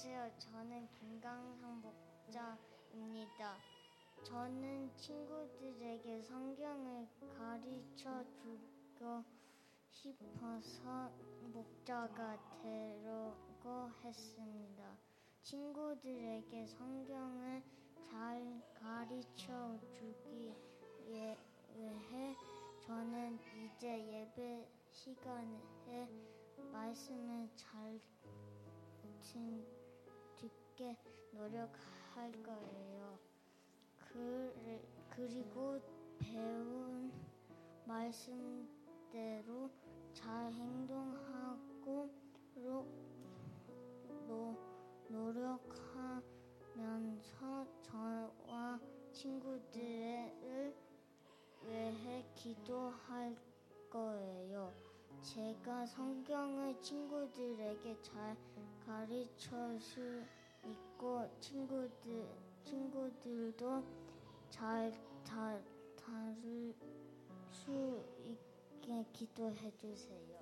안녕하세요. 저는 김강상 목자입니다. 저는 친구들에게 성경을 가르쳐 주고 싶어서 목자가 되려고 했습니다. 친구들에게 성경을 잘 가르쳐 주기 위해 저는 이제 예배 시간에 말씀을 잘 듣 게 노력할 거예요. 그, 그리고 배운 말씀대로 잘 행동하고 노, 노력하면서 저와 친구들을 위해 기도할 거예요. 제가 성경을 친구들에게 잘 가르쳐 수 있고 친구들 친구들도 잘 다, 다룰 수 있게 기도해 주세요.